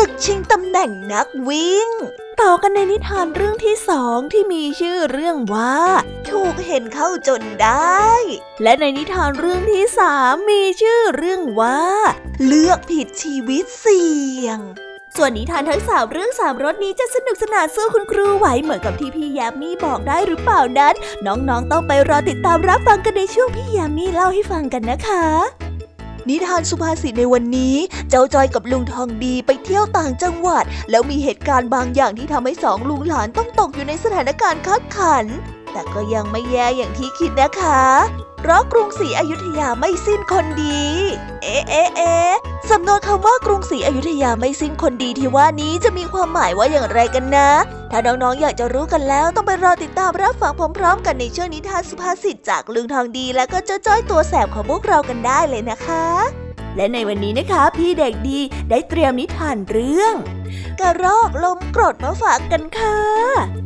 ศึกชิงตำแหน่งนักวิ่ง ต่อกันในนิทานเรื่องที่สองที่มีชื่อเรื่องว่า ถูกเห็นเข้าจนได้ และในนิทานเรื่องที่สามมีชื่อเรื่องว่า เลือกผิดชีวิตเสี่ยงส่วนนิทานทั้งสามเรื่องสามรสนี้จะสนุกสนานสู้คุณครูไหวเหมือนกับที่พี่ยามีบอกได้หรือเปล่านั้น น้องๆต้องไปรอติดตามรับฟังกันในช่วงพี่ยามีเล่าให้ฟังกันนะคะ นิทานสุภาษิตในวันนี้ เจ้าจอยกับลุงทองดีไปเที่ยวต่างจังหวัด แล้วมีเหตุการณ์บางอย่างที่ทำให้สองลุงหลานต้องตกอยู่ในสถานการณ์คับขัน แต่ก็ยังไม่แย่อย่างที่คิดนะคะเพราะกรุงศรีอยุธยาไม่สิ้นคนดี เอ๊ะเอ๊ะเอ๊ะสำนวนคำว่ากรุงศรีอยุธยาไม่สิ้นคนดีที่ว่านี้จะมีความหมายว่าอย่างไรกันนะ ถ้าน้องๆออยากจะรู้กันแล้วต้องไปรอติดตามรับฟังพร้อมๆ กันในช่วงนิทานสุภาษิตจากลุงทองดี และก็เจ้าจ้อยตัวแสบของพวกเรากันได้เลยนะคะ และในวันนี้นะคะ พี่เด็กดีได้เตรียมนิทานเรื่อง กระรอกลมกรดมาฝากกันค่ะ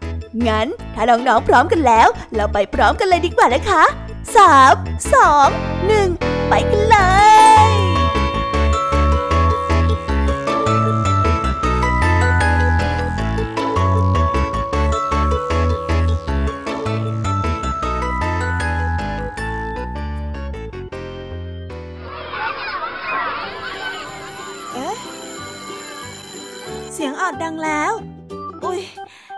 งั้นถ้าน้องๆพร้อมกันแล้ว เราไปพร้อมกันเลยดีกว่านะคะสามสองหนึ่งไปกันเลยเอ๊ะเสียงออดดังแล้ว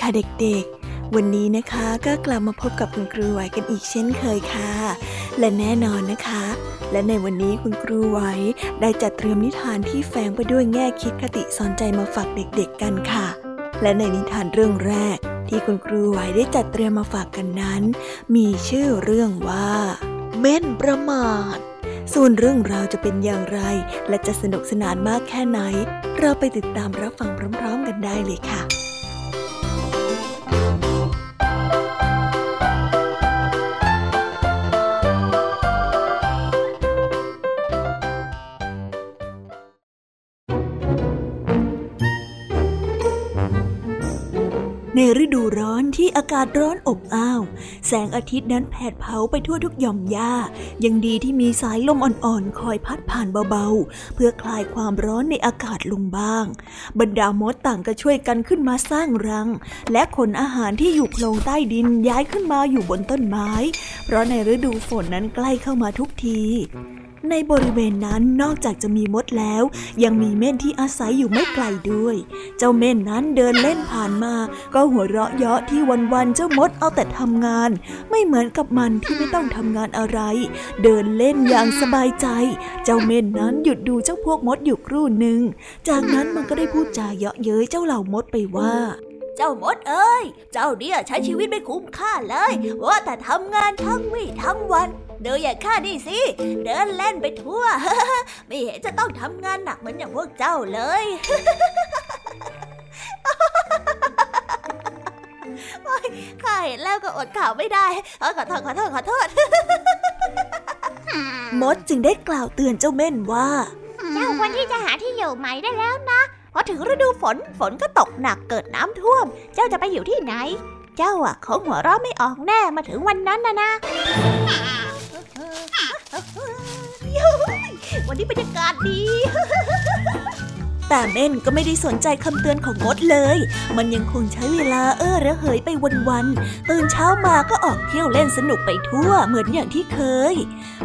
ค่ะเด็กๆ วันนี้นะคะก็กลับมาพบกับคุณครูไหวกันอีกเช่นเคยค่ะ และแน่นอนนะคะ และในวันนี้คุณครูไหวได้จัดเตรียมนิทานที่แฝงไปด้วยแง่คิดคติสอนใจมาฝากเด็กๆกันค่ะ และในนิทานเรื่องแรก ที่คุณครูไหวได้จัดเตรียมมาฝากกันนั้น มีชื่อเรื่องว่า เม่นประมาทส่วนเรื่องราวจะเป็นอย่างไร และจะสนุกสนานมากแค่ไหน เราไปติดตามรับฟังพร้อม ๆ กันได้เลยค่ะ ฤดูร้อนที่อากาศร้อนอบอ้าว แสงอาทิตย์นั้นแผดเผาไปทั่วทุกหย่อมหญ้า ยังดีที่มีสายลมอ่อนๆ คอยพัดผ่านเบาๆ เพื่อคลายความร้อนในอากาศลงบ้าง บรรดามดต่างก็ช่วยกันขึ้นมาสร้างรัง และขนอาหารที่อยู่โพรงใต้ดินย้ายขึ้นมาอยู่บนต้นไม้ เพราะในฤดูฝนนั้นใกล้เข้ามาทุกที ในบริเวณนั้นนอกจากจะมีมดแล้ว ยังมีเม่นที่อาศัยอยู่ไม่ไกลด้วย เจ้าเม่นนั้นเดินเล่นผ่านมา ก็หัวเราะเยาะที่วันๆเจ้ามดเอาแต่ทำงาน ไม่เหมือนกับมันที่ไม่ต้องทำงานอะไร เดินเล่นอย่างสบายใจ เจ้าเม่นนั้นหยุดดูเจ้าพวกมดอยู่ครู่หนึ่งจากนั้นมันก็ได้พูดจาเยาะเย้ยเจ้าเหล่ามดไปว่า เจ้ามดเอ้ย เจ้าเนี่ยใช้ชีวิตไม่คุ้มค่าเลย ว่าแต่ทำงานทั้งวี่ทั้งวัน เดินอย่างข้านี่สิ เดินเล่นไปทั่ว ไม่เห็นจะต้องทำงานหนักเหมือนอย่างพวกเจ้าเลยข้าเห็นแล้วก็อดข่าวไม่ได้ขอโทษขอโทษขอโทษ มดจึงได้กล่าวเตือนเจ้าเม่นว่า เจ้าควรที่จะหาที่อยู่ใหม่ได้แล้วนะ พอถึงฤดูฝนฝนก็ตกหนักเกิดน้ำท่วม เจ้าจะไปอยู่ที่ไหน เจ้าอะเขาหัวเราะไม่ออกแน่มาถึงวันนั้นนะนะวันนี้บรรยากาศดี แต่เม่นก็ไม่ได้สนใจคำเตือนของมดเลย มันยังคงใช้เวลาเออระเหยไปวันๆตื่นเช้ามาก็ออกเที่ยวเล่นสนุกไปทั่วเหมือนอย่างที่เคย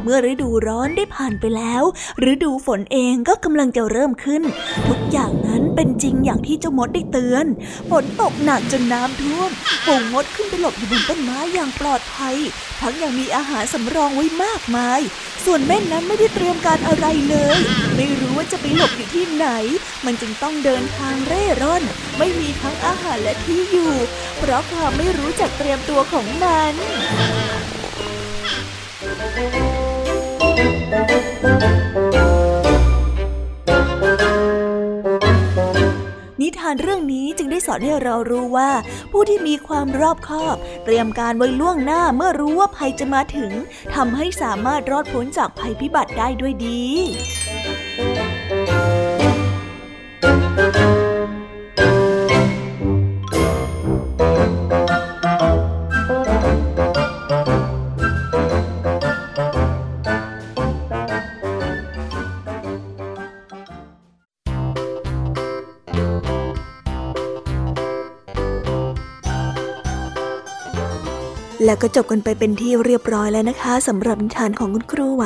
เมื่อฤดูร้อนได้ผ่านไปแล้วฤดูฝนเองก็กำลังจะเริ่มขึ้น ทุกอย่างนั้นเป็นจริงอย่างที่เจ้ามดได้เตือนฝนตกหนักจนน้ำท่วมฝูงมดขึ้นไปหลบอยู่บนต้นไม้อย่างปลอดภัย ทั้งยังมีอาหารสำรองไว้มากมาย ส่วนเม่นนั้นไม่ได้เตรียมการอะไรเลย ไม่รู้ว่าจะไปหลบอยู่ที่ไหน มันจึงต้องเดินทางเร่ร่อน ไม่มีทั้งอาหารและที่อยู่ เพราะความไม่รู้จักเตรียมตัวของมันนิทานเรื่องนี้จึงได้สอนให้เรารู้ว่า ผู้ที่มีความรอบคอบ เตรียมการไว้ล่วงหน้าเมื่อรู้ว่าภัยจะมาถึงทำให้สามารถรอดพ้นจากภัยพิบัติได้ด้วยดี แล้วก็จบกันไปเป็นที่เรียบร้อยแล้วนะคะสำหรับนิทานของคุณครูไหว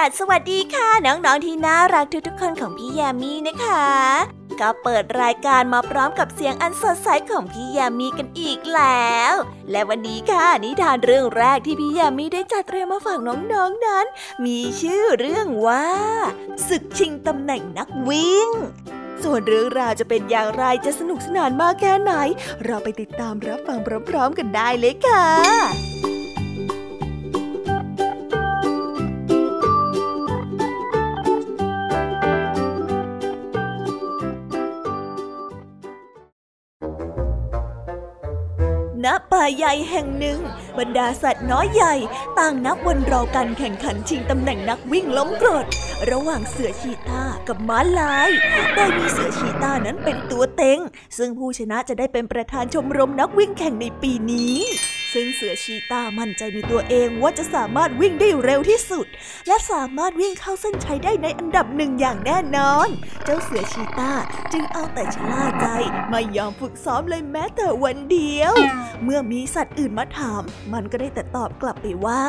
วีดัสสวัสดีค่ะ น้องๆที่น่ารักทุกๆคนของพี่ยามีนะคะ ก็เปิดรายการมาพร้อมกับเสียงอันสดใสของพี่ยามีกันอีกแล้ว และวันนี้ค่ะนิทานเรื่องแรกที่พี่ยามีได้จัดเตรียมมาฝากน้องๆนนั้น มีชื่อเรื่องว่าศึกชิงตำแหน่งนักวิ่งส่วนเรื่องราวจะเป็นอย่างไรจะสนุกสนานมากแค่ไหน เราไปติดตามรับฟังพร้อมๆกันได้เลยค่ะ ณป่าใหญ่แห่งหนึ่ง บรรดาสัตว์น้อยใหญ่ ต่างนับวันรอการแข่งขันชิงตำแหน่งนักวิ่งล้มกรด ระหว่างเสือชีตากับม้าลาย โดยมีเสือชีตานั้นเป็นตัวเต็ง ซึ่งผู้ชนะจะได้เป็นประธานชมรมนักวิ่งแข่งในปีนี้ ซึ่งเสือชีตามั่นใจในตัวเองว่าจะสามารถวิ่งได้เร็วที่สุด และสามารถวิ่งเข้าเส้นชัยได้ในอันดับหนึ่งอย่างแน่นอน เจ้าเสือชีตาจึงเอาแต่ชะล่าใจไม่ยอมฝึกซ้อมเลยแม้แต่วันเดียว เมื่อมีสัตว์อื่นมาถาม มันก็ได้แต่ตอบกลับไปว่า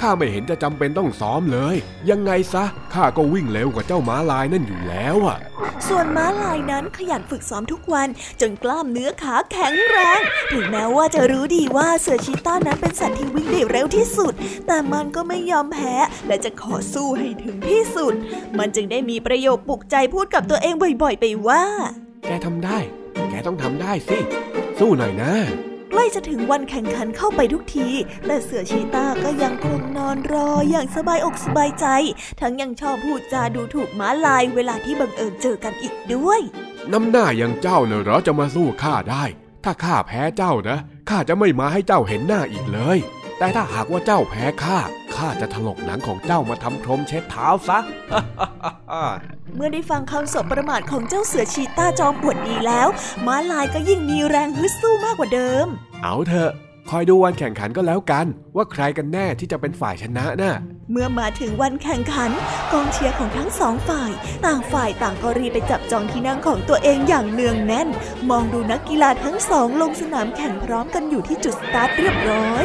ข้าไม่เห็นจะจำเป็นต้องซ้อมเลย ยังไงซะข้าก็วิ่งเร็วกว่าเจ้าม้าลายนั่นอยู่แล้วอะ ส่วนม้าลายนั้นขยันฝึกซ้อมทุกวัน จนกล้ามเนื้อขาแข็งแรง ถึงแม้ว่าจะรู้ดีว่าเสือชีต้านั้นเป็นสัตว์ที่วิ่งได้เร็วที่สุด แต่มันก็ไม่ยอมแพ้ และจะขอสู้ให้ถึงที่สุด มันจึงได้มีประโยคปลุกใจพูดกับตัวเองบ่อยๆ ไปว่า แกทำได้ แกต้องทำได้สิ สู้หน่อยนะใกล้จะถึงวันแข่งขันเข้าไปทุกที แต่เสือชีตาก็ยังคงนอนรออย่างสบายอกสบายใจ ทั้งยังชอบพูดจาดูถูกม้าลายเวลาที่บังเอิญเจอกันอีกด้วย น้ำหน้าอย่างเจ้าเนอะหรอจะมาสู้ข้าได้ ถ้าข้าแพ้เจ้านะ ข้าจะไม่มาให้เจ้าเห็นหน้าอีกเลย แต่ถ้าหากว่าเจ้าแพ้ข้า ข้าจะถลกหนังของเจ้ามาทำพรมเช็ดเท้าซะ เมื่อได้ฟังคำสบประมาทของเจ้าเสือชีต้าจอมอวดดีแล้ว ม้าลายก็ยิ่งมีแรงฮึดสู้มากกว่าเดิม เอาเถอะ คอยดูวันแข่งขันก็แล้วกัน ว่าใครกันแน่ที่จะเป็นฝ่ายชนะน่ะเมื่อมาถึงวันแข่งขัน กองเชียร์ของทั้งสองฝ่าย ต่างฝ่ายต่างก็รี่ไปจับจองที่นั่งของตัวเองอย่างเนืองแน่น มองดูนักกีฬาทั้งสองลงสนามแข่งพร้อมกันอยู่ที่จุดสตาร์ทเรียบร้อย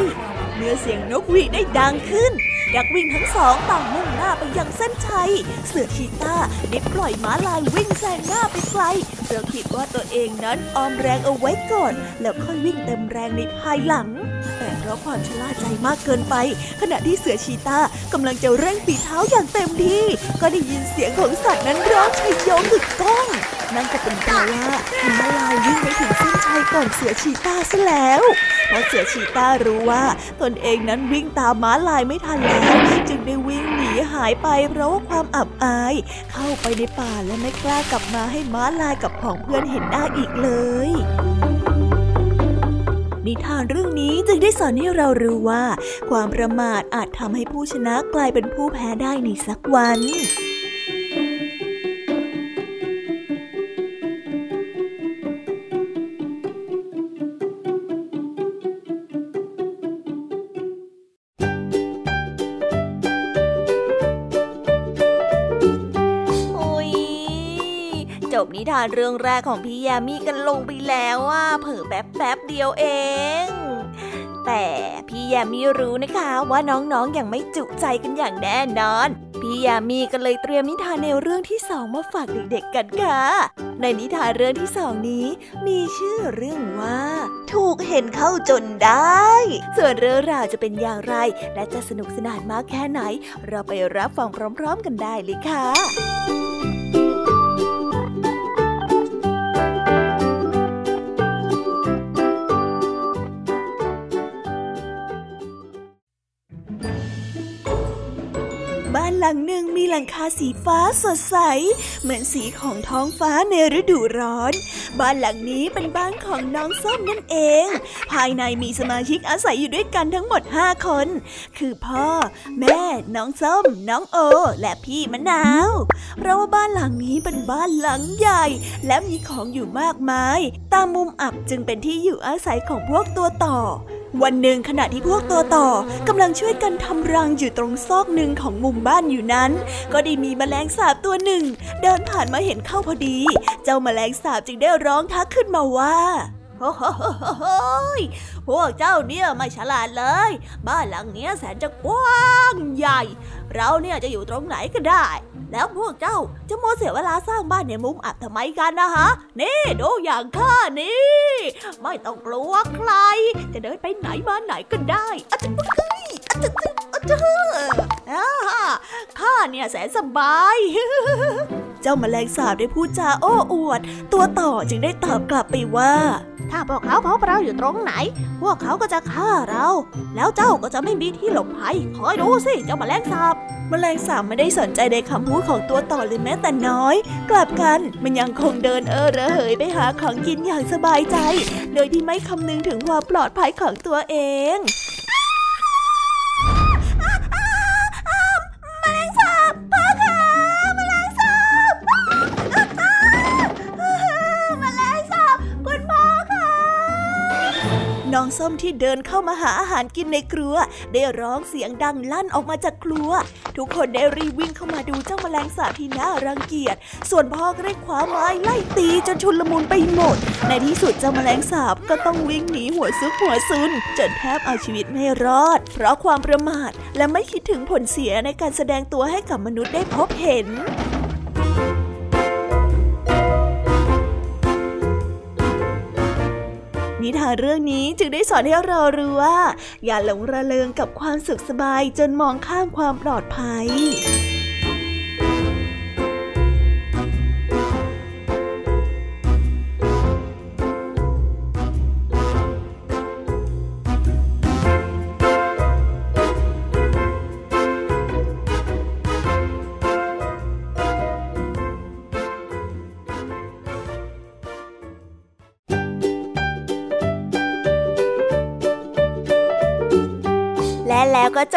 มื่อเสียงนกหวีดได้ดังขึ้นนักวิ่งทั้งสองต่างมุ่งหน้าไปยังเส้นชัย เสือชีต้าได้ปล่อยม้าลายวิ่งแซงหน้าไปไกลเพราะคิดว่าตัวเองนั้นออมแรงเอาไว้ก่อน แล้วค่อยวิ่งเต็มแรงในภายหลัง แต่เพราะความชะล่าใจมากเกินไป ขณะที่เสือชีต้ากำลังจะเร่งฝีเท้าอย่างเต็มที่ก็ได้ยินเสียงของสัตว์นั้นร้องชัยโยงถึกก้อง นั่นก็เป็นเพราะว่าม้าลายวิ่งไปถึงเส้น ชัยก่อนเสือชีตาซะแล้วเพราะเสือชีตารู้ว่าตนเองนั้นวิ่งตามม้าลายไม่ทันแล้ว จึงได้วิ่งหนีหายไปเพราะว่าความอับอาย เข้าไปในป่าและไม่กล้ากลับมาให้ม้าลายกับผองเพื่อนเห็นได้อีกเลยนิทานเรื่องนี้จึงได้สอนให้เรารู้ว่า ความประมาทอาจทำให้ผู้ชนะกลายเป็นผู้แพ้ได้ในสักวัน นิทานเรื่องแรกของพี่ยามีกันลงไปแล้วว่าเผิ่แป๊บแป๊บเดียวเอง แต่พี่ยามีรู้นะคะว่าน้องๆออย่างไม่จุใจกันอย่างแน่นอน พี่ยามีก็เลยเตรียมนิทานแนวเรื่องที่สองมาฝากเด็กๆกันค่ะ ในนิทานเรื่องที่สองนี้ มีชื่อเรื่องว่า ถูกเห็นเข้าจนได้ ส่วนเรื่องราวจะเป็นอย่างไร และจะสนุกสนานมากแค่ไหน เราไปรับฟังพร้อม ๆ กันได้เลยค่ะ หลังหนึ่งมีหลังคาสีฟ้าสดใส เหมือนสีของท้องฟ้าในฤดูร้อน บ้านหลังนี้เป็นบ้านของน้องส้มนั่นเอง ภายในมีสมาชิกอาศัยอยู่ด้วยกันทั้งหมดห้าคน คือพ่อ แม่ น้องส้ม น้องโอ และพี่มะนาว เพราะว่าบ้านหลังนี้เป็นบ้านหลังใหญ่ และมีของอยู่มากมาย ตามมุมอับจึงเป็นที่อยู่อาศัยของพวกตัวต่อ วันหนึ่งขณะที่พวกตัวต่อกำลังช่วยกันทำรังอยู่ตรงซอกหนึ่งของมุมบ้านอยู่นั้น ก็ได้มีแมลงสาบตัวหนึ่ง เดินผ่านมาเห็นเข้าพอดี เจ้าแมลงสาบจึงได้ร้องทักขึ้นมาว่าโฮ้ยพวกเจ้าเนี่ยไม่ฉลาดเลย บ้านหลังเนี้ยแสนจะกว้างใหญ่ เราเนี่ยจะอยู่ตรงไหนก็ได้ แล้วพวกเจ้าจะโมเสียเวลาสร้างบ้านในมุมอับทำไมกันนะฮะ นี่ดูอย่างข้านี่ ไม่ต้องกลัวใคร จะเดินไปไหนมาไหนก็ได้อะจะเฮ้ยอะจะอะจะอ่าข้าเนี่ยแสนสบาย เจ้าแมลงสาบได้พูดจาโอ้อวด ตัวต่อจึงได้ตอบกลับไปว่า ถ้าพวกเขาพบเราอยู่ตรงไหน พวกเขาก็จะฆ่าเรา แล้วเจ้าก็จะไม่มีที่หลบภัย คอยดูสิเจ้าแมลงสาบแมลงสาบไม่ได้สนใจในคำพูดของตัวต่อเลยแม้แต่น้อย กลับกันมันยังคงเดินเออระเหยไปหาของกินอย่างสบายใจ โดยที่ไม่คำนึงถึงความปลอดภัยของตัวเองแมลงสาบพ่อคะ น้องส้มที่เดินเข้ามาหาอาหารกินในครัว ได้ร้องเสียงดังลั่นออกมาจากครัว ทุกคนได้รีวิ่งเข้ามาดูเจ้าแมลงสาบที่น่ารังเกียจ ส่วนพ่อก็ได้คว้าไม้ไล่ตีจนชุนลมุนไปหมด ในที่สุดเจ้าแมลงสาบก็ต้องวิ่งหนีหัวซุกหัวซุนจนแทบเอาชีวิตไม่รอด เพราะความประมาทและไม่คิดถึงผลเสียในการแสดงตัวให้กับมนุษย์ได้พบเห็น นิทานเรื่องนี้จึงได้สอนให้เรารู้ว่า อย่าหลงระเริงกับความสุขสบายจนมองข้ามความปลอดภัย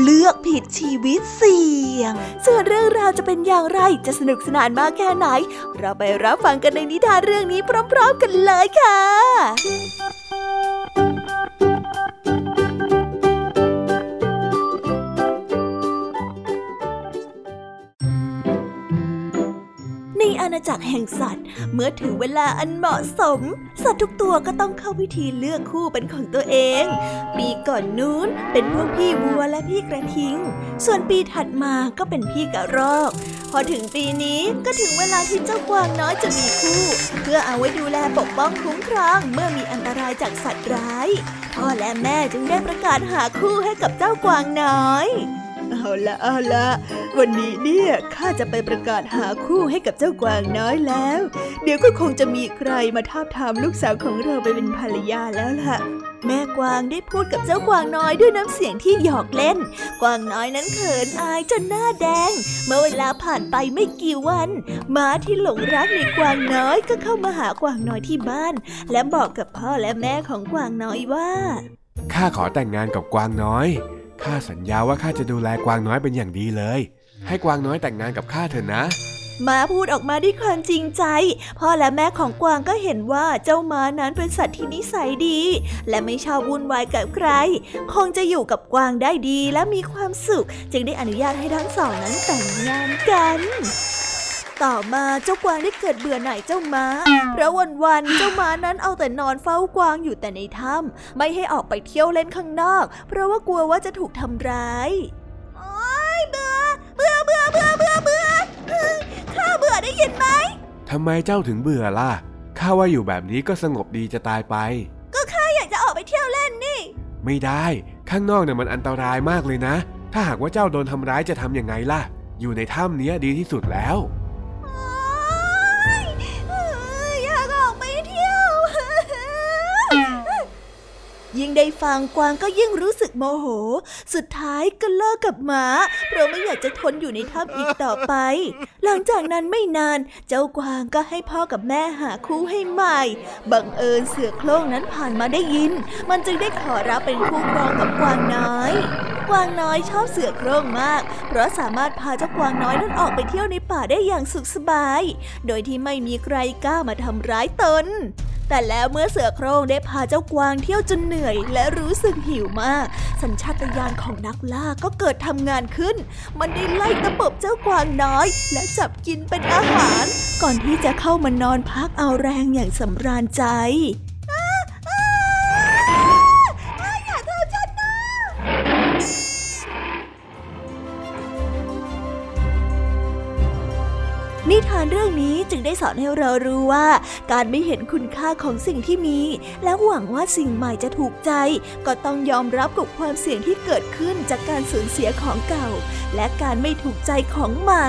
เลือกผิดชีวิตเสี่ยง ส่วนเรื่องราวจะเป็นอย่างไรจะสนุกสนานมากแค่ไหน เราไปรับฟังกันในนิทานเรื่องนี้พร้อม ๆ กันเลยค่ะ ในอาณาจักรแห่งสัตว์ เมื่อถึงเวลาอันเหมาะสม สัตว์ทุกตัวก็ต้องเข้าพิธีเลือกคู่เป็นของตัวเอง ปีก่อนนู้นเป็นพวกพี่วัวและพี่กระทิง ส่วนปีถัดมาก็เป็นพี่กระรอก พอถึงปีนี้ก็ถึงเวลาที่เจ้ากวางน้อยจะมีคู่ เพื่อเอาไว้ดูแลปกป้องคุ้มครองเมื่อมีอันตรายจากสัตว์ร้าย พ่อและแม่จึงได้ประกาศหาคู่ให้กับเจ้ากวางน้อย เอาละเอาละวันนี้เนี่ยข้าจะไปประกาศหาคู่ให้กับเจ้ากวางน้อยแล้ว เดี๋ยวก็คงจะมีใครมาทาบทามลูกสาวของเราไปเป็นภรรยาแล้วล่ะ แม่กวางได้พูดกับเจ้ากวางน้อยด้วยน้ำเสียงที่หยอกเล่น กวางน้อยนั้นเขินอายจนหน้าแดง เมื่อเวลาผ่านไปไม่กี่วันม้าที่หลงรักในกวางน้อยก็เข้ามาหากวางน้อยที่บ้าน และบอกกับพ่อและแม่ของกวางน้อยว่าข้าขอแต่งงานกับกวางน้อย ข้าสัญญาว่าข้าจะดูแลกวางน้อยเป็นอย่างดีเลย ให้กวางน้อยแต่งงานกับข้าเถอะนะม้าพูดออกมาด้วยความจริงใจ พ่อและแม่ของกวางก็เห็นว่าเจ้าม้านั้นเป็นสัตว์ที่นิสัยดี และไม่ชอบวุ่นวายกับใคร คงจะอยู่กับกวางได้ดีและมีความสุข จึงได้อนุญาตให้ทั้งสองนั้นแต่งงานกัน ต่อมาเจ้ากวางได้เกิดเบื่อหน่ายเจ้าม้า เพราะวันๆเจ้าม้านั้นเอาแต่นอนเฝ้ากวางอยู่แต่ในถ้ำไม่ให้ออกไปเที่ยวเล่นข้างนอก เพราะว่ากลัวว่าจะถูกทำร้ายโอ๊ยเบื่อเบื่อเบื่อเบื่อเบื่อเบื่อข้าเบื่อได้ยินไหมทำไมเจ้าถึงเบื่อล่ะข้าว่าอยู่แบบนี้ก็สงบดีจะตายไป ก็ข้าอยากจะออกไปเที่ยวเล่นนี่ ไม่ได้ข้างนอกเนี่ยมันอันตรายมากเลยนะ ถ้าหากว่าเจ้าโดนทำร้ายจะทำยังไงล่ะ อยู่ในถ้ำเนี้ยดีที่สุดแล้ว ยิ่งได้ฟังกวางก็ยิ่งรู้สึกโมโห สุดท้ายก็เลิกกับหมาเพราะไม่อยากจะทนอยู่ในถ้ำอีกต่อไป หลังจากนั้นไม่นาน เจ้ากวางก็ให้พ่อกับแม่หาคู่ให้ใหม่ บังเอิญเสือโคร่งนั้นผ่านมาได้ยิน มันจึงได้ขอรับเป็นคู่ครองกับกวางน้อยกวางน้อยชอบเสือโคร่งมาก เพราะสามารถพาเจ้ากวางน้อยนั้นออกไปเที่ยวในป่าได้อย่างสุขสบาย โดยที่ไม่มีใครกล้ามาทำร้ายตน แต่แล้วเมื่อเสือโคร่งได้พาเจ้ากวางเที่ยวจนเหนื่อย และรู้สึกหิวมาก สัญชาตญาณของนักล่าก็เกิดทำงานขึ้น มันได้ไล่ตะปบเจ้ากวางน้อย และจับกินเป็นอาหาร ก่อนที่จะเข้ามานอนพักเอาแรงอย่างสำราญใจานเรื่องนี้จึงได้สอนให้เรารู้ว่า การไม่เห็นคุณค่าของสิ่งที่มี และหวังว่าสิ่งใหม่จะถูกใจ ก็ต้องยอมรับกับความเสี่ยงที่เกิดขึ้นจากการสูญเสียของเก่า และการไม่ถูกใจของใหม่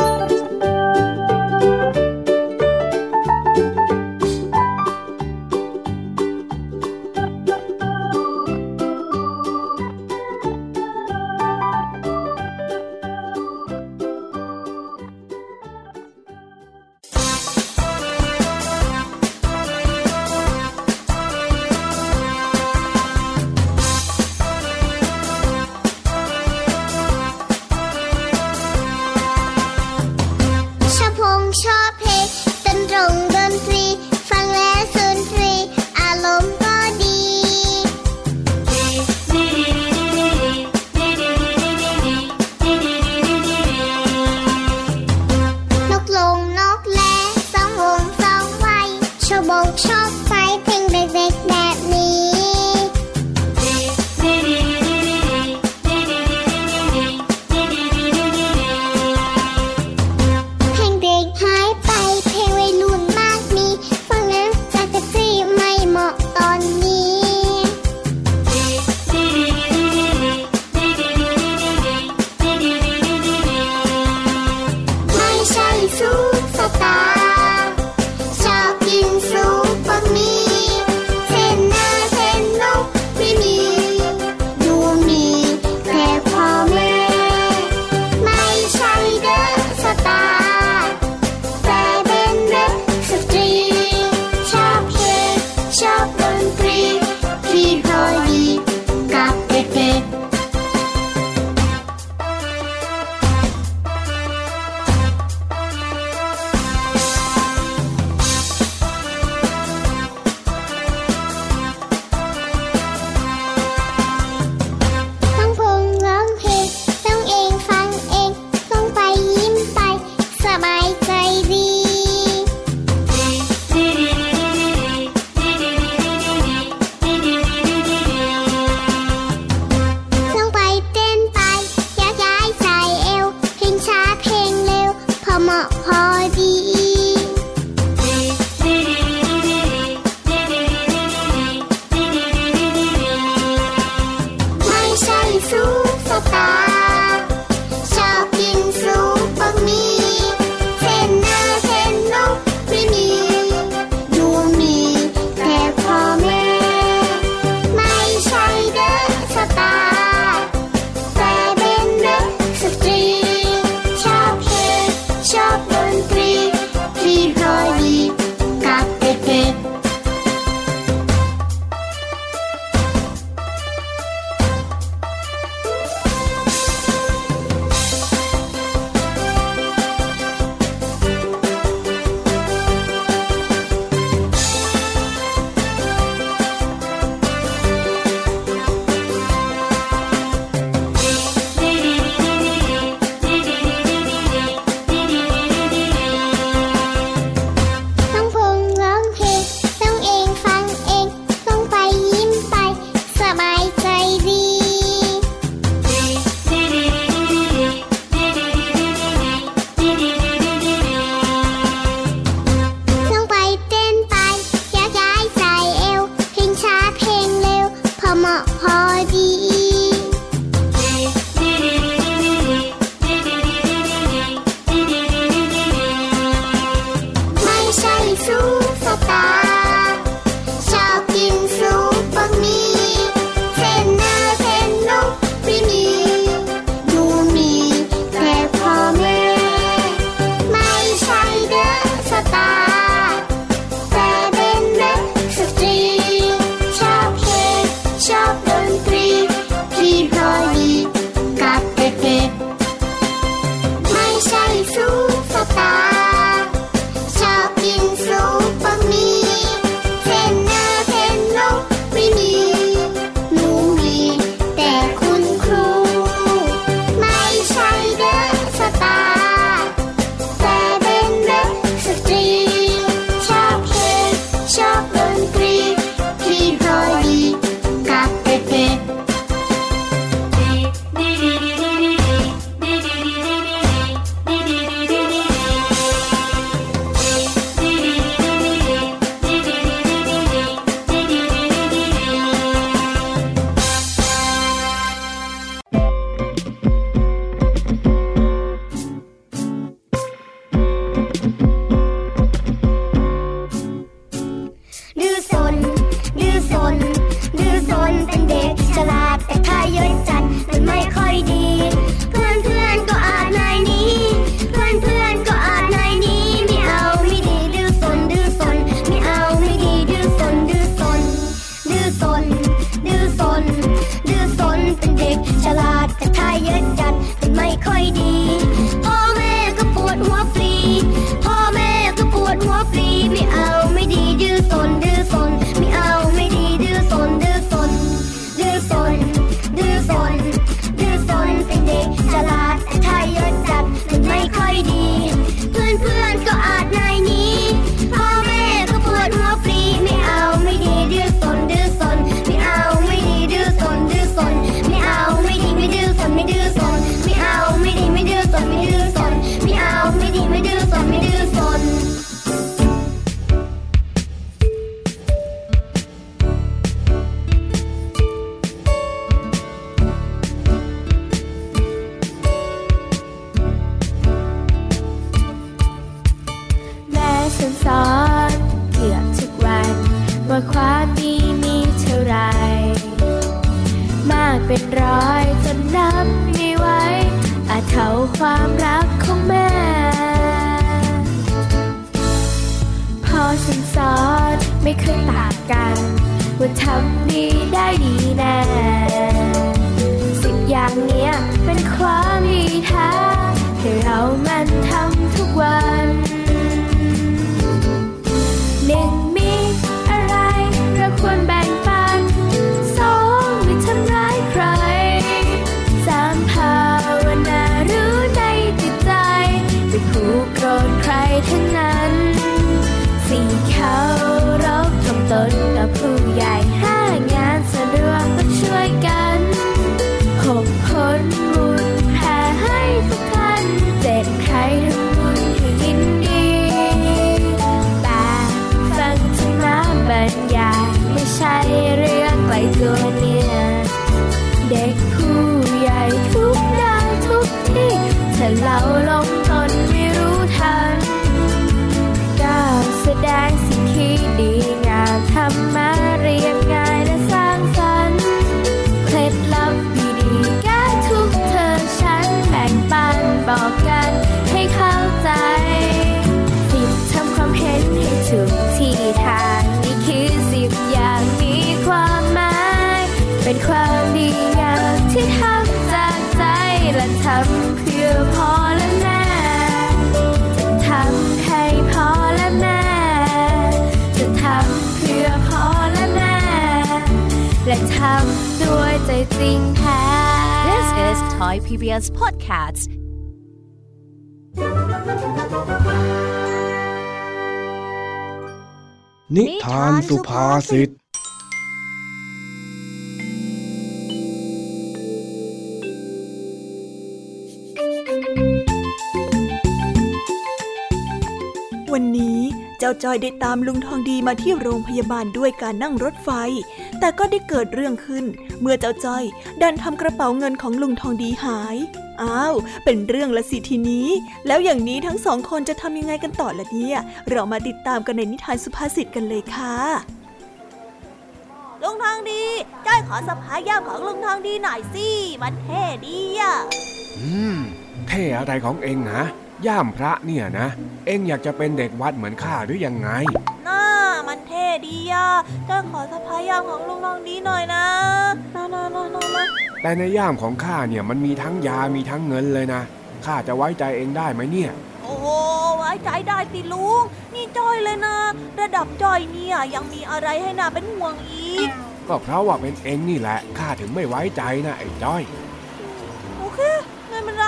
เด็กฉลาดแต่ท้ายเยอะจันแต่ไม่ค่อยดี พ่อแม่ก็ปวดหัวฟรี พ่อแม่ก็ปวดหัวฟรีไม่เอา รอยจนนับไม่ไหวอาจเท่าความรักของแม่ พอฉันสอนไม่เคยต่างกัน ว่าทำดีได้ดีแน่สิบอย่างเนี้ยเป็นความดีแท้ให้เรามา นิทานสุภาษิต จ้าจอยได้ตามลุงทองดีมาที่โรงพยาบาลด้วยการนั่งรถไฟ แต่ก็ได้เกิดเรื่องขึ้น เมื่อเจ้าจ้อยดันทำกระเป๋าเงินของลุงทองดีหาย อ้าว เป็นเรื่องละสิทีนี้ แล้วอย่างนี้ทั้งสองคนจะทำยังไงกันต่อละเนี่ย เรามาติดตามกันในนิทานสุภาษิตกันเลยค่ะลุงทองดีจ้อยขอสะพายย่ามของลุงทองดีหน่อยสิ มันเท่ดีอะ อืม เท่อะไรของเองฮะ ย่ามพระเนี่ยนะ เองอยากจะเป็นเด็กวัดเหมือนข้าหรือยังไง น่า มันเท่ดีอะจ้อยขอสะพายย่ามของลุงทองดีหน่อยนะนะนะนะนะนะแต่ในย่ามของข้าเนี่ยมันมีทั้งยา มีทั้งเงินเลยนะ ข้าจะไว้ใจเองได้ไหมเนี่ย โอ้โห ไว้ใจได้สิลุง นี่จ้อยเลยนะ ระดับจ้อยเนี่ยยังมีอะไรให้น่าเป็นห่วงอีก ก็เพราะว่าเป็นเองนี่แหละ ข้าถึงไม่ไว้ใจนะไอ้จ้อย โอเค ไม่เป็นไร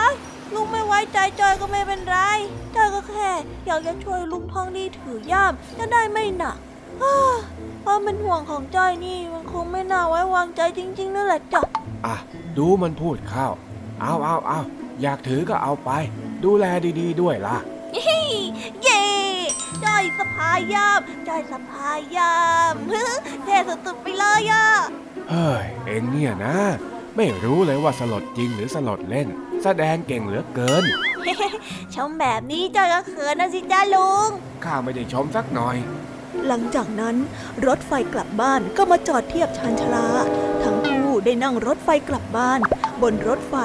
ลุง ไม่ไว้ใจจอยก็ไม่เป็นไรจอยก็แค่ อยากจะช่วยลุงทองดีถือย่ามจะได้ไม่หนักอ้าความเป็นห่วงของจอยนี่มันคงไม่น่าไว้วางใจจริงๆนั่นแหละจ้ะอะดูมันพูดเข้าเอาเอาเอาอยากถือก็เอาไป ดูแลดีๆด้วยล่ะเย่จอยสะพายย่ามจอยสะพายย่ามเท่สุดๆไปเลยอะเฮ้ยเองเนี่ยนะ ไม่รู้เลยว่าสลดจริงหรือสลดเล่น แสดงเก่งเหลือเกิน ชมแบบนี้จอยก็เขินนะสิจ้าลุง ข้าไม่ได้ชมสักหน่อย หลังจากนั้นรถไฟกลับบ้านก็มาจอดเทียบชานชาลา ทั้งคู่ได้นั่งรถไฟกลับบ้าน บนรถไฟ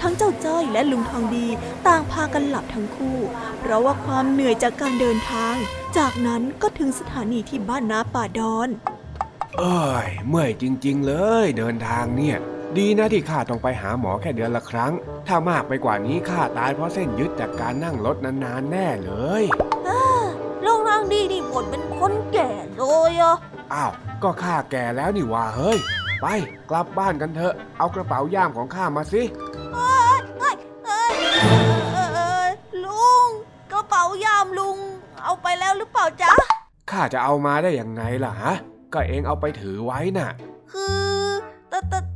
ทั้งเจ้าจ้อยและลุงทองดี ต่างพากันหลับทั้งคู่ เพราะว่าความเหนื่อยจากการเดินทาง จากนั้นก็ถึงสถานีที่บ้านนาป่าดอน เอ้ยเมื่อยจริง ๆ เลย เดินทางเนี่ย ดีนะที่ข้าต้องไปหาหมอแค่เดือนละครั้ง ถ้ามากไปกว่านี้ข้าตายเพราะเส้นยึดจากการนั่งรถนานๆแน่เลยลุงทองดีนี่บ่นเป็นคนแก่เลยอะ อ้าว ก็ข้าแก่แล้วนี่หว่าเฮ้ย ไปกลับบ้านกันเถอะ เอากระเป๋าย่ามของข้ามาสิเอ้ยเอ้ยเอ้ยเอ้ยลุง กระเป๋ายามลุง เอาไปแล้วหรือเปล่าจ๊ะ ข้าจะเอามาได้ยังไงล่ะฮะ ก็เองเอาไปถือไว้น่ะ คือตตตตอ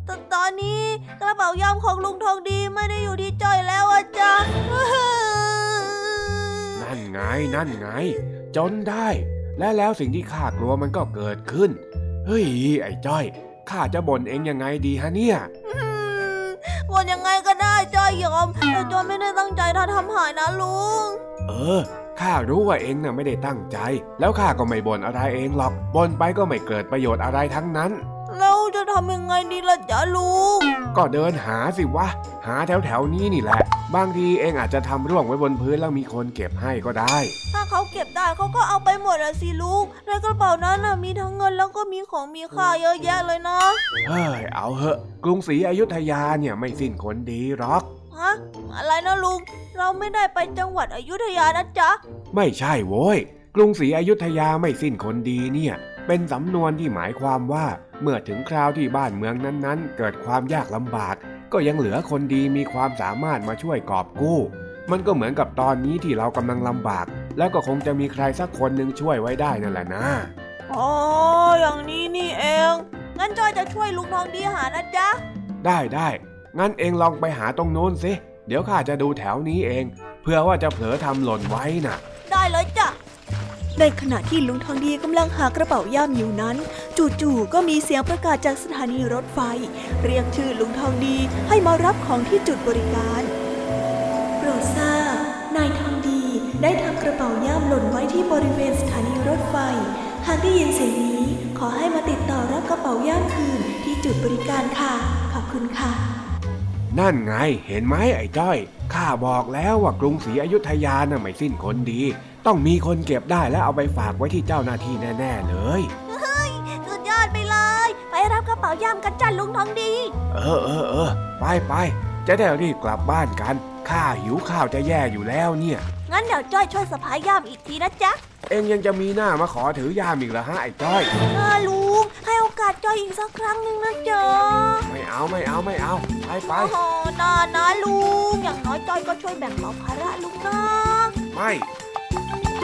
นนี้ กระเป๋ายามของลุงทองดีไม่ได้อยู่ที่จ้อยแล้วอะจ๊ะนั่นไงนั่นไง จนได้ และแล้วสิ่งที่ข้ากลัวมันก็เกิดขึ้น เฮ้ย ไอ้จ้อยข้าจะบ่นเองยังไงดีฮะเนี่ยอืมวันยังไงก็ได้จ้อยยอมแต่จ้อยไม่ได้ตั้งใจถ้าทำหายนะลุง เออข้ารู้ว่าเองน่ะไม่ได้ตั้งใจ แล้วข้าก็ไม่บ่นอะไรเองหรอกบ่นไปก็ไม่เกิดประโยชน์อะไรทั้งนั้นเรา จะทำยังไงดีล่ะจ๊ะลุง ก็เดินหาสิวะ หาแถวแถวๆนี้นี่แหละ บางทีเองอาจจะทำร่วงไว้บนพื้นแล้วมีคนเก็บให้ก็ได้ ถ้าเขาเก็บได้เขาก็เอาไปหมดอะสิลุง ในกระเป๋านั้นน่ะมีทั้งเงินแล้วก็มีของมีค่าเยอะแยะเลยนะ เฮ้ย เอาเหอะ กรุงศรีอยุธยาเนี่ยไม่สิ้นคนดีหรอก ฮะ อะไรนะลุง เราไม่ได้ไปจังหวัดอยุธยานะจ๊ะ ไม่ใช่โว้ย กรุงศรีอยุธยาไม่สิ้นคนดีเนี่ย เป็นสำนวนที่หมายความว่าเมื่อถึงคราวที่บ้านเมืองนั้นๆ เกิดความยากลำบาก ก็ยังเหลือคนดีมีความสามารถมาช่วยกอบกู้ มันก็เหมือนกับตอนนี้ที่เรากำลังลำบาก แล้วก็คงจะมีใครสักคนหนึ่งช่วยไว้ได้นั่นแหละนะอ๋ออย่างนี้นี่เอง งั้นจอยจะช่วยลุงทองดีหานะจ๊ะ ได้ได้งั้นเองลองไปหาตรงโน้นสิ เดี๋ยวข้าจะดูแถวนี้เอง เพื่อว่าจะเผลอทำหล่นไว้น่ะ ได้เลยจ้ะ ในขณะที่ลุงทองดีกำลังหากระเป๋าย่ามอยู่นั้น จู่ๆก็มีเสียงประกาศจากสถานีรถไฟ เรียกชื่อลุงทองดีให้มารับของที่จุดบริการโปรดทราบนายทองดีได้ทำกระเป๋าย่ามหล่นไว้ที่บริเวณสถานีรถไฟ หากได้ยินเสียงนี้ ขอให้มาติดต่อรับกระเป๋าย่ามคืนที่จุดบริการค่ะ ขอบคุณค่ะ นั่นไงเห็นไหมไอ้จ้อยข้าบอกแล้วว่ากรุงศรีอยุธยาน่ะไม่สิ้นคนดี ต้องมีคนเก็บได้และเอาไปฝากไว้ที่เจ้าหน้าที่แน่ๆเลยสุดยอดไปเลย ไปรับกระเป๋ายามกันจ้ะลุงทองดี เออเออเออไปไปจะได้รีบกลับบ้านกัน ข้าหิวข้าวจะแย่อยู่แล้วเนี่ย งั้นเดี๋ยวจ้อยช่วยสะพายย่ามอีกทีนะจ๊ะ เองยังจะมีหน้ามาขอถือยามอีกเหรอฮะไอ้จ้อยน่าลุงให้โอกาสจ้อยอีกสักครั้งหนึ่งนะจ๊ะ ไม่เอาไม่เอาไม่เอา ไปไปโอ้โหน่านะลุง อย่างน้อยจ้อยก็ช่วยแบ่งเบาภาระลุงนะ ไม่ห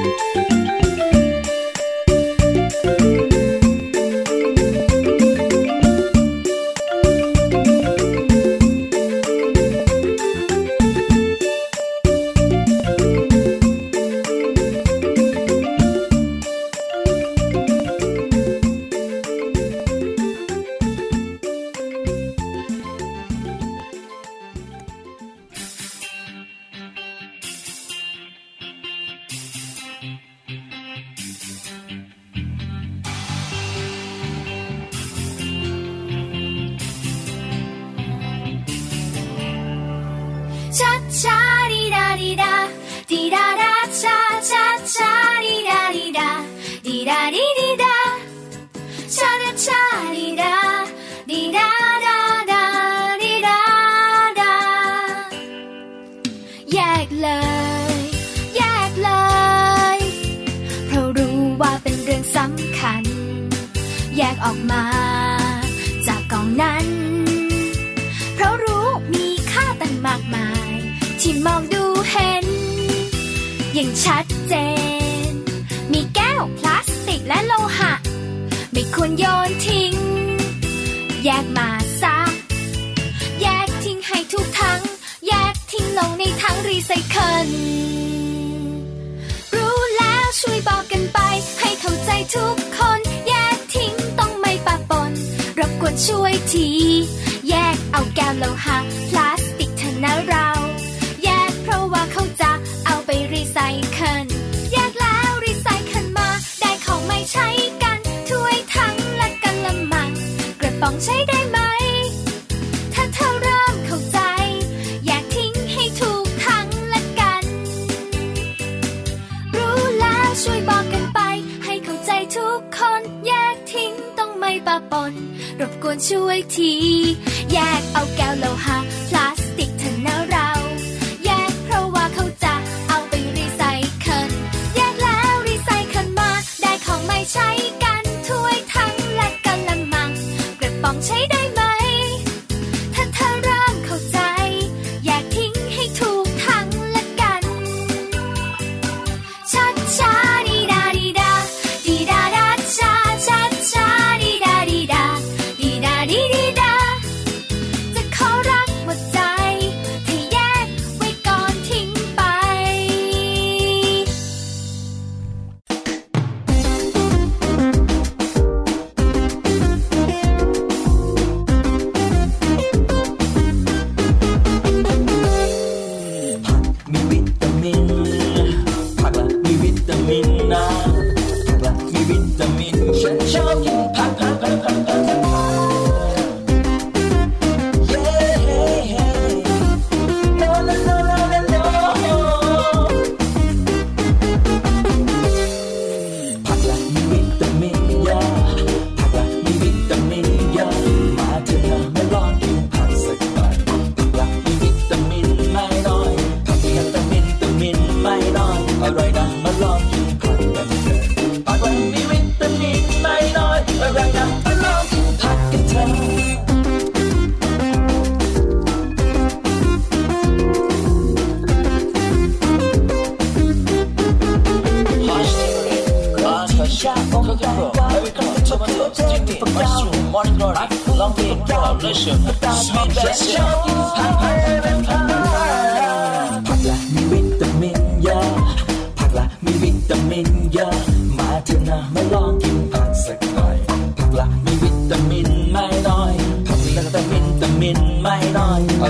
ส 디라리리다 차라차리라 디라다다 디라다แยกเลย แยกเลย เพราะรู้ว่าเป็นเรื่องสำคัญ แยกออกมา จากกองนั้น เพราะรู้มีค่าตั้งมากมาย ที่มองดูเห็น อย่างชัดเจน ควรโยนทิ้ง แยกมาซะ แยกทิ้งให้ทุกทั้ง แยกทิ้งลงในถังรีไซเคิล รู้แล้วช่วยบอกกันไป ให้เข้าใจทุกคน แยกทิ้งต้องไม่ปะปน รบกวนช่วยที แยกเอาแก้วโลหะ ช่วยที แยกเอาแก้วโลหะ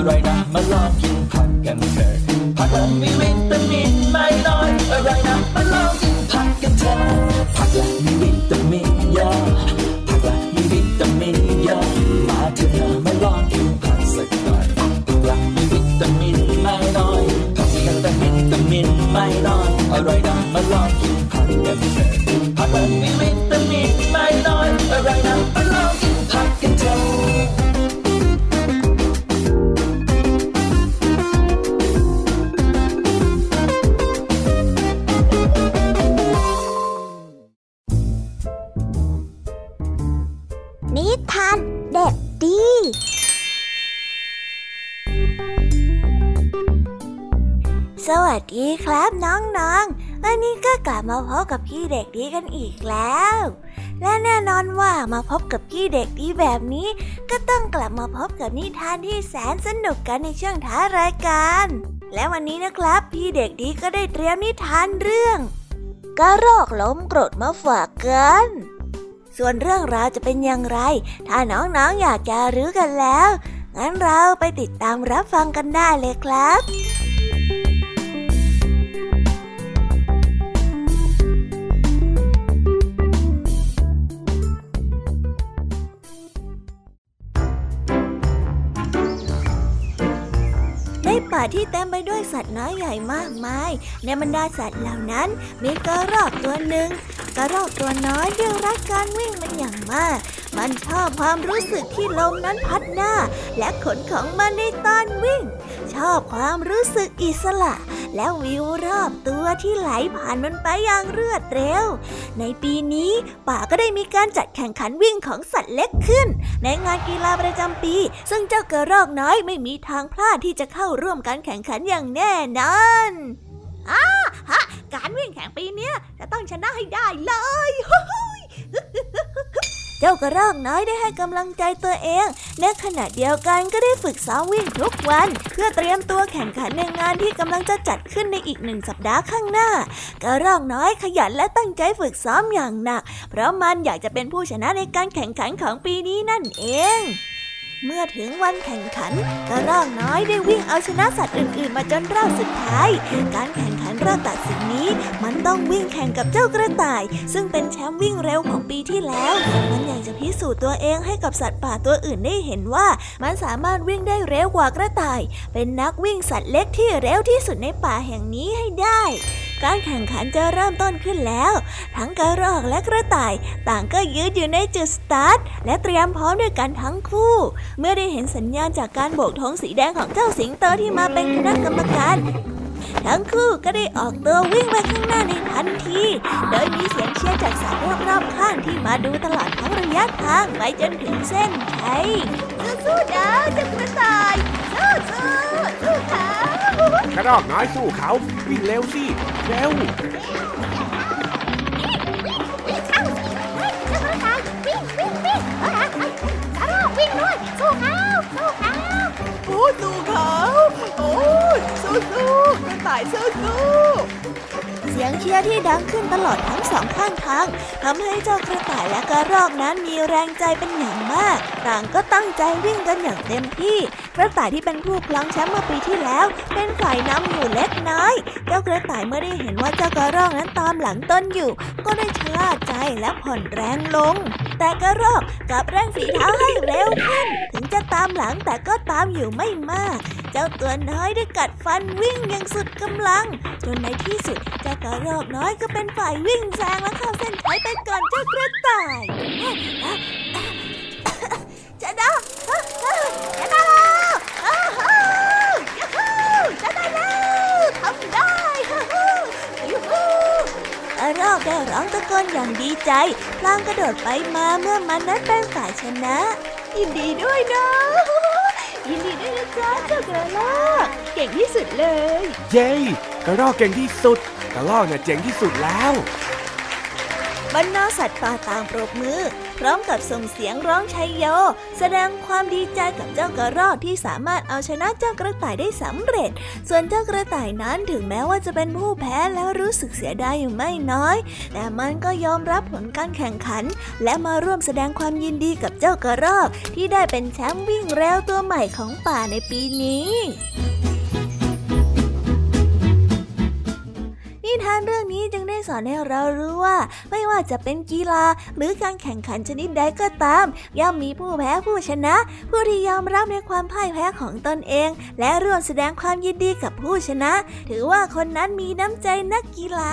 right now. กันอีกแล้ว และแน่นอนว่ามาพบกับพี่เด็กดีแบบนี้ ก็ต้องกลับมาพบกับนิทานที่แสนสนุกกันในช่วงท้ายรายการ และวันนี้นะครับ พี่เด็กดีก็ได้เตรียมนิทานเรื่องกระรอกล้มกรดมาฝากกัน ส่วนเรื่องราวจะเป็นอย่างไร ถ้าน้องๆออยากจะรู้กันแล้ว งั้นเราไปติดตามรับฟังกันได้เลยครับาที่เต็มไปด้วยสัตว์น้อยใหญ่มากมาย ในบรรดาสัตว์เหล่านั้น มีกระรอกตัวหนึ่งกระรอกตัวน้อยที่รักการวิ่งมันอย่างมาก มันชอบความรู้สึกที่ลมนั้นพัดหน้า และขนของมันในตอนวิ่ง ชอบความรู้สึกอิสระ และวิวรอบตัวที่ไหลผ่านมันไปอย่างรวดเร็ว ในปีนี้ป่าก็ได้มีการจัดแข่งขันวิ่งของสัตว์เล็กขึ้น ในงานกีฬาประจำปี ซึ่งเจ้ากระรอกน้อยไม่มีทางพลาดที่จะเข้าร่วมการแข่งขันอย่างแน่นอนอ้าฮะ การวิ่งแข่งปีนี้จะต้องชนะให้ได้เลย เจ้ากระรอกน้อยได้ให้กำลังใจตัวเอง ในขณะเดียวกันก็ได้ฝึกซ้อมวิ่งทุกวัน เพื่อเตรียมตัวแข่งขันในงานที่กำลังจะจัดขึ้นในอีกหนึ่งสัปดาห์ข้างหน้า กระรอกน้อยขยันและตั้งใจฝึกซ้อมอย่างหนัก เพราะมันอยากจะเป็นผู้ชนะในการแข่งขันของปีนี้นั่นเอง เมื่อถึงวันแข่งขันกระรอกน้อยได้วิ่งเอาชนะสัตว์อื่น ๆ มาจนรอบสุดท้าย การแข่งขันรอบตัดสินนี้ มันต้องวิ่งแข่งกับเจ้ากระต่าย ซึ่งเป็นแชมป์วิ่งเร็วของปีที่แล้ว มันอยากจะพิสูจน์ตัวเองให้กับสัตว์ป่าตัวอื่นได้เห็นว่า มันสามารถวิ่งได้เร็วกว่ากระต่าย เป็นนักวิ่งสัตว์เล็กที่เร็วที่สุดในป่าแห่งนี้ให้ได้ การแข่งขันจะเริ่มต้นขึ้นแล้ว ทั้งกระรอกและกระต่าย ต่างก็ยืดอยู่ในจุดสตาร์ทและเตรียมพร้อมด้วยกันทั้งคู่ เมื่อได้เห็นสัญญาณจากการโบกธงสีแดงของเจ้าสิงโตที่มาเป็นคณะกรรมการทั้งคู่ก็ได้ออกตัววิ่งไปข้างหน้าในทันที โดยมีเสียงเชียร์จากสาวรอบข้างที่มาดูตลอดทั้งระยะทางไปจนถึงเส้นชัยสู้ๆนะเจ้ากระต่ายสู้ๆสู้เขา กระรอกน้อยสู้เขา วิ่งเร็วสิ เร็ววิ่งด้วยสู้เขาสู้เขา โอ้สู้เขาโอ้สู้สู้กระต่ายสู้สู้ สียงเชียร์ที่ดังขึ้นตลอดทั้งสองข้างทางทำให้เจ้ากระต่ายและกระรอกนั้นมีแรงใจเป็นอย่างมาก ต่างก็ตั้งใจวิ่งกันอย่างเต็มที่ กระต่ายที่เป็นผู้คล้องแชมป์เมื่อปีที่แล้ว เป็นฝ่ายนำอยู่เล็กน้อย เจ้ากระต่ายเมื่อได้เห็นว่าเจ้ากระรอกนั้นตามหลังต้นอยู่ ก็ได้ชะล่าใจและผ่อนแรงลง แต่กระรอกกับแรงฝีเท้าให้เร็วขึ้น ถึงจะตามหลังแต่ก็ตามอยู่ไม่มาก เจ้าตัวน้อยได้กัดฟันวิ่งอย่างสุดกำลัง จนในที่สุดเจ้ากระรอกน้อยก็เป็นฝ่ายวิ่งแซงและเข้าเส้นชัยไปก่อนเจ้ากระต่ายชนะชนะแล้วชนะแล้วทำได้ กระรอกได้ร้องตะโกนอย่างดีใจพลางกระโดดไปมาเมื่อมันนั้นเป็นฝ่ายชนะ ยินดีด้วยนะ ยินดีด้วยนะจ๊ะเจ้ากระรอกเก่งที่สุดเลย เย้กระรอกเก่งที่สุด กระรอกเนี่ยเจ๋งที่สุดแล้วบรรดาสัตว์ป่าต่างปรบมือ พร้อมกับส่งเสียงร้องชัยโย แสดงความดีใจกับเจ้ากระรอกที่สามารถเอาชนะเจ้ากระต่ายได้สำเร็จ ส่วนเจ้ากระต่ายนั้นถึงแม้ว่าจะเป็นผู้แพ้แล้วรู้สึกเสียดายอยู่ไม่น้อย แต่มันก็ยอมรับผลการแข่งขัน และมาร่วมแสดงความยินดีกับเจ้ากระรอกที่ได้เป็นแชมป์วิ่งเร็วตัวใหม่ของป่าในปีนี้ นิทานเรื่องนี้จึงได้สอนให้เรารู้ว่า ไม่ว่าจะเป็นกีฬาหรือการแข่งขันชนิดใดก็ตาม ย่อมมีผู้แพ้ผู้ชนะ ผู้ที่ยอมรับในความพ่ายแพ้ของตนเอง และร่วมแสดงความยินดีกับผู้ชนะ ถือว่าคนนั้นมีน้ำใจนักกีฬา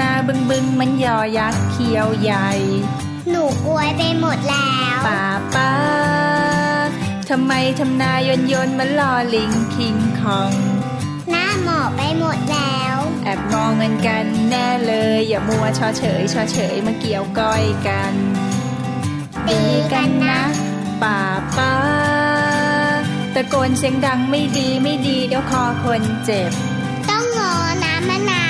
ำไมทำนาบึงบึงมันยอยักษ์เขียวใหญ่ หนูกลัวไปหมดแล้วป้าป้าทำไมทำนายนยนมันลอลิงคิงคอง หน้าหมอบไปหมดแล้ว แอบมองเงินกันแน่เลย อย่ามัวชอเฉยชอเฉยมาเกี่ยวก้อยกันตีกันนะป้าป้าตะโกนเสียงดังไม่ดีไม่ดีเดี๋ยวคอคนเจ็บ ต้องงอน้ำมะนาว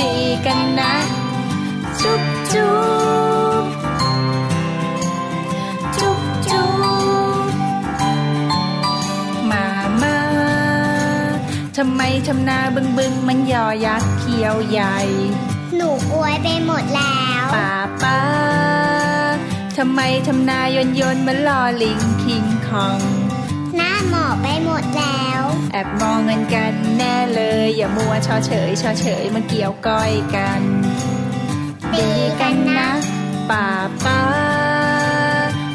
ดีกันนะ จุ๊บจุ๊บจุ๊บจุ๊บมามาทำไมทำนาบึงบึงมันยอยักษ์เขียวใหญ่ หนูกลัวไปหมดแล้วป้าป้าทำไมทำนายนยนมันลอลิงคิงคอง หน้าหมอบไปหมดแล้ว แอบมองเงินกันแน่เลย อย่ามัวชอเฉยชอเฉยมาเกี่ยวก้อยกันดีกันนะป้าป้า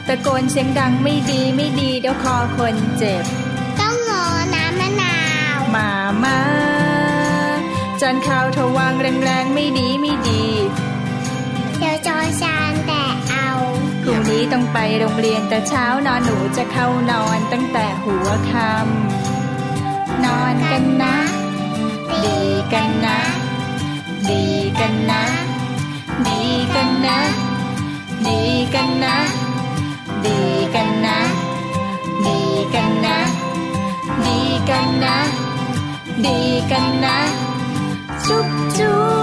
ตะโกนเสียงดังไม่ดีไม่ดีเดี๋ยวคอคนเจ็บ ต้องงอน้ำมะนาวมามาจานข้าวทวางแรงๆไม่ดีไม่ดี เดี๋ยวจอชานแต่เอา พรุ่งนี้ต้องไปโรงเรียนแต่เช้านอนหนูจะเข้านอนตั้งแต่หัวค่ำนอนกันนะ ดีกันนะ ดีกันนะ ดีกันนะ ดีกันนะ ดีกันนะ ดีกันนะ ดีกันนะ ดีกันนะ จุ๊บจุ๊บ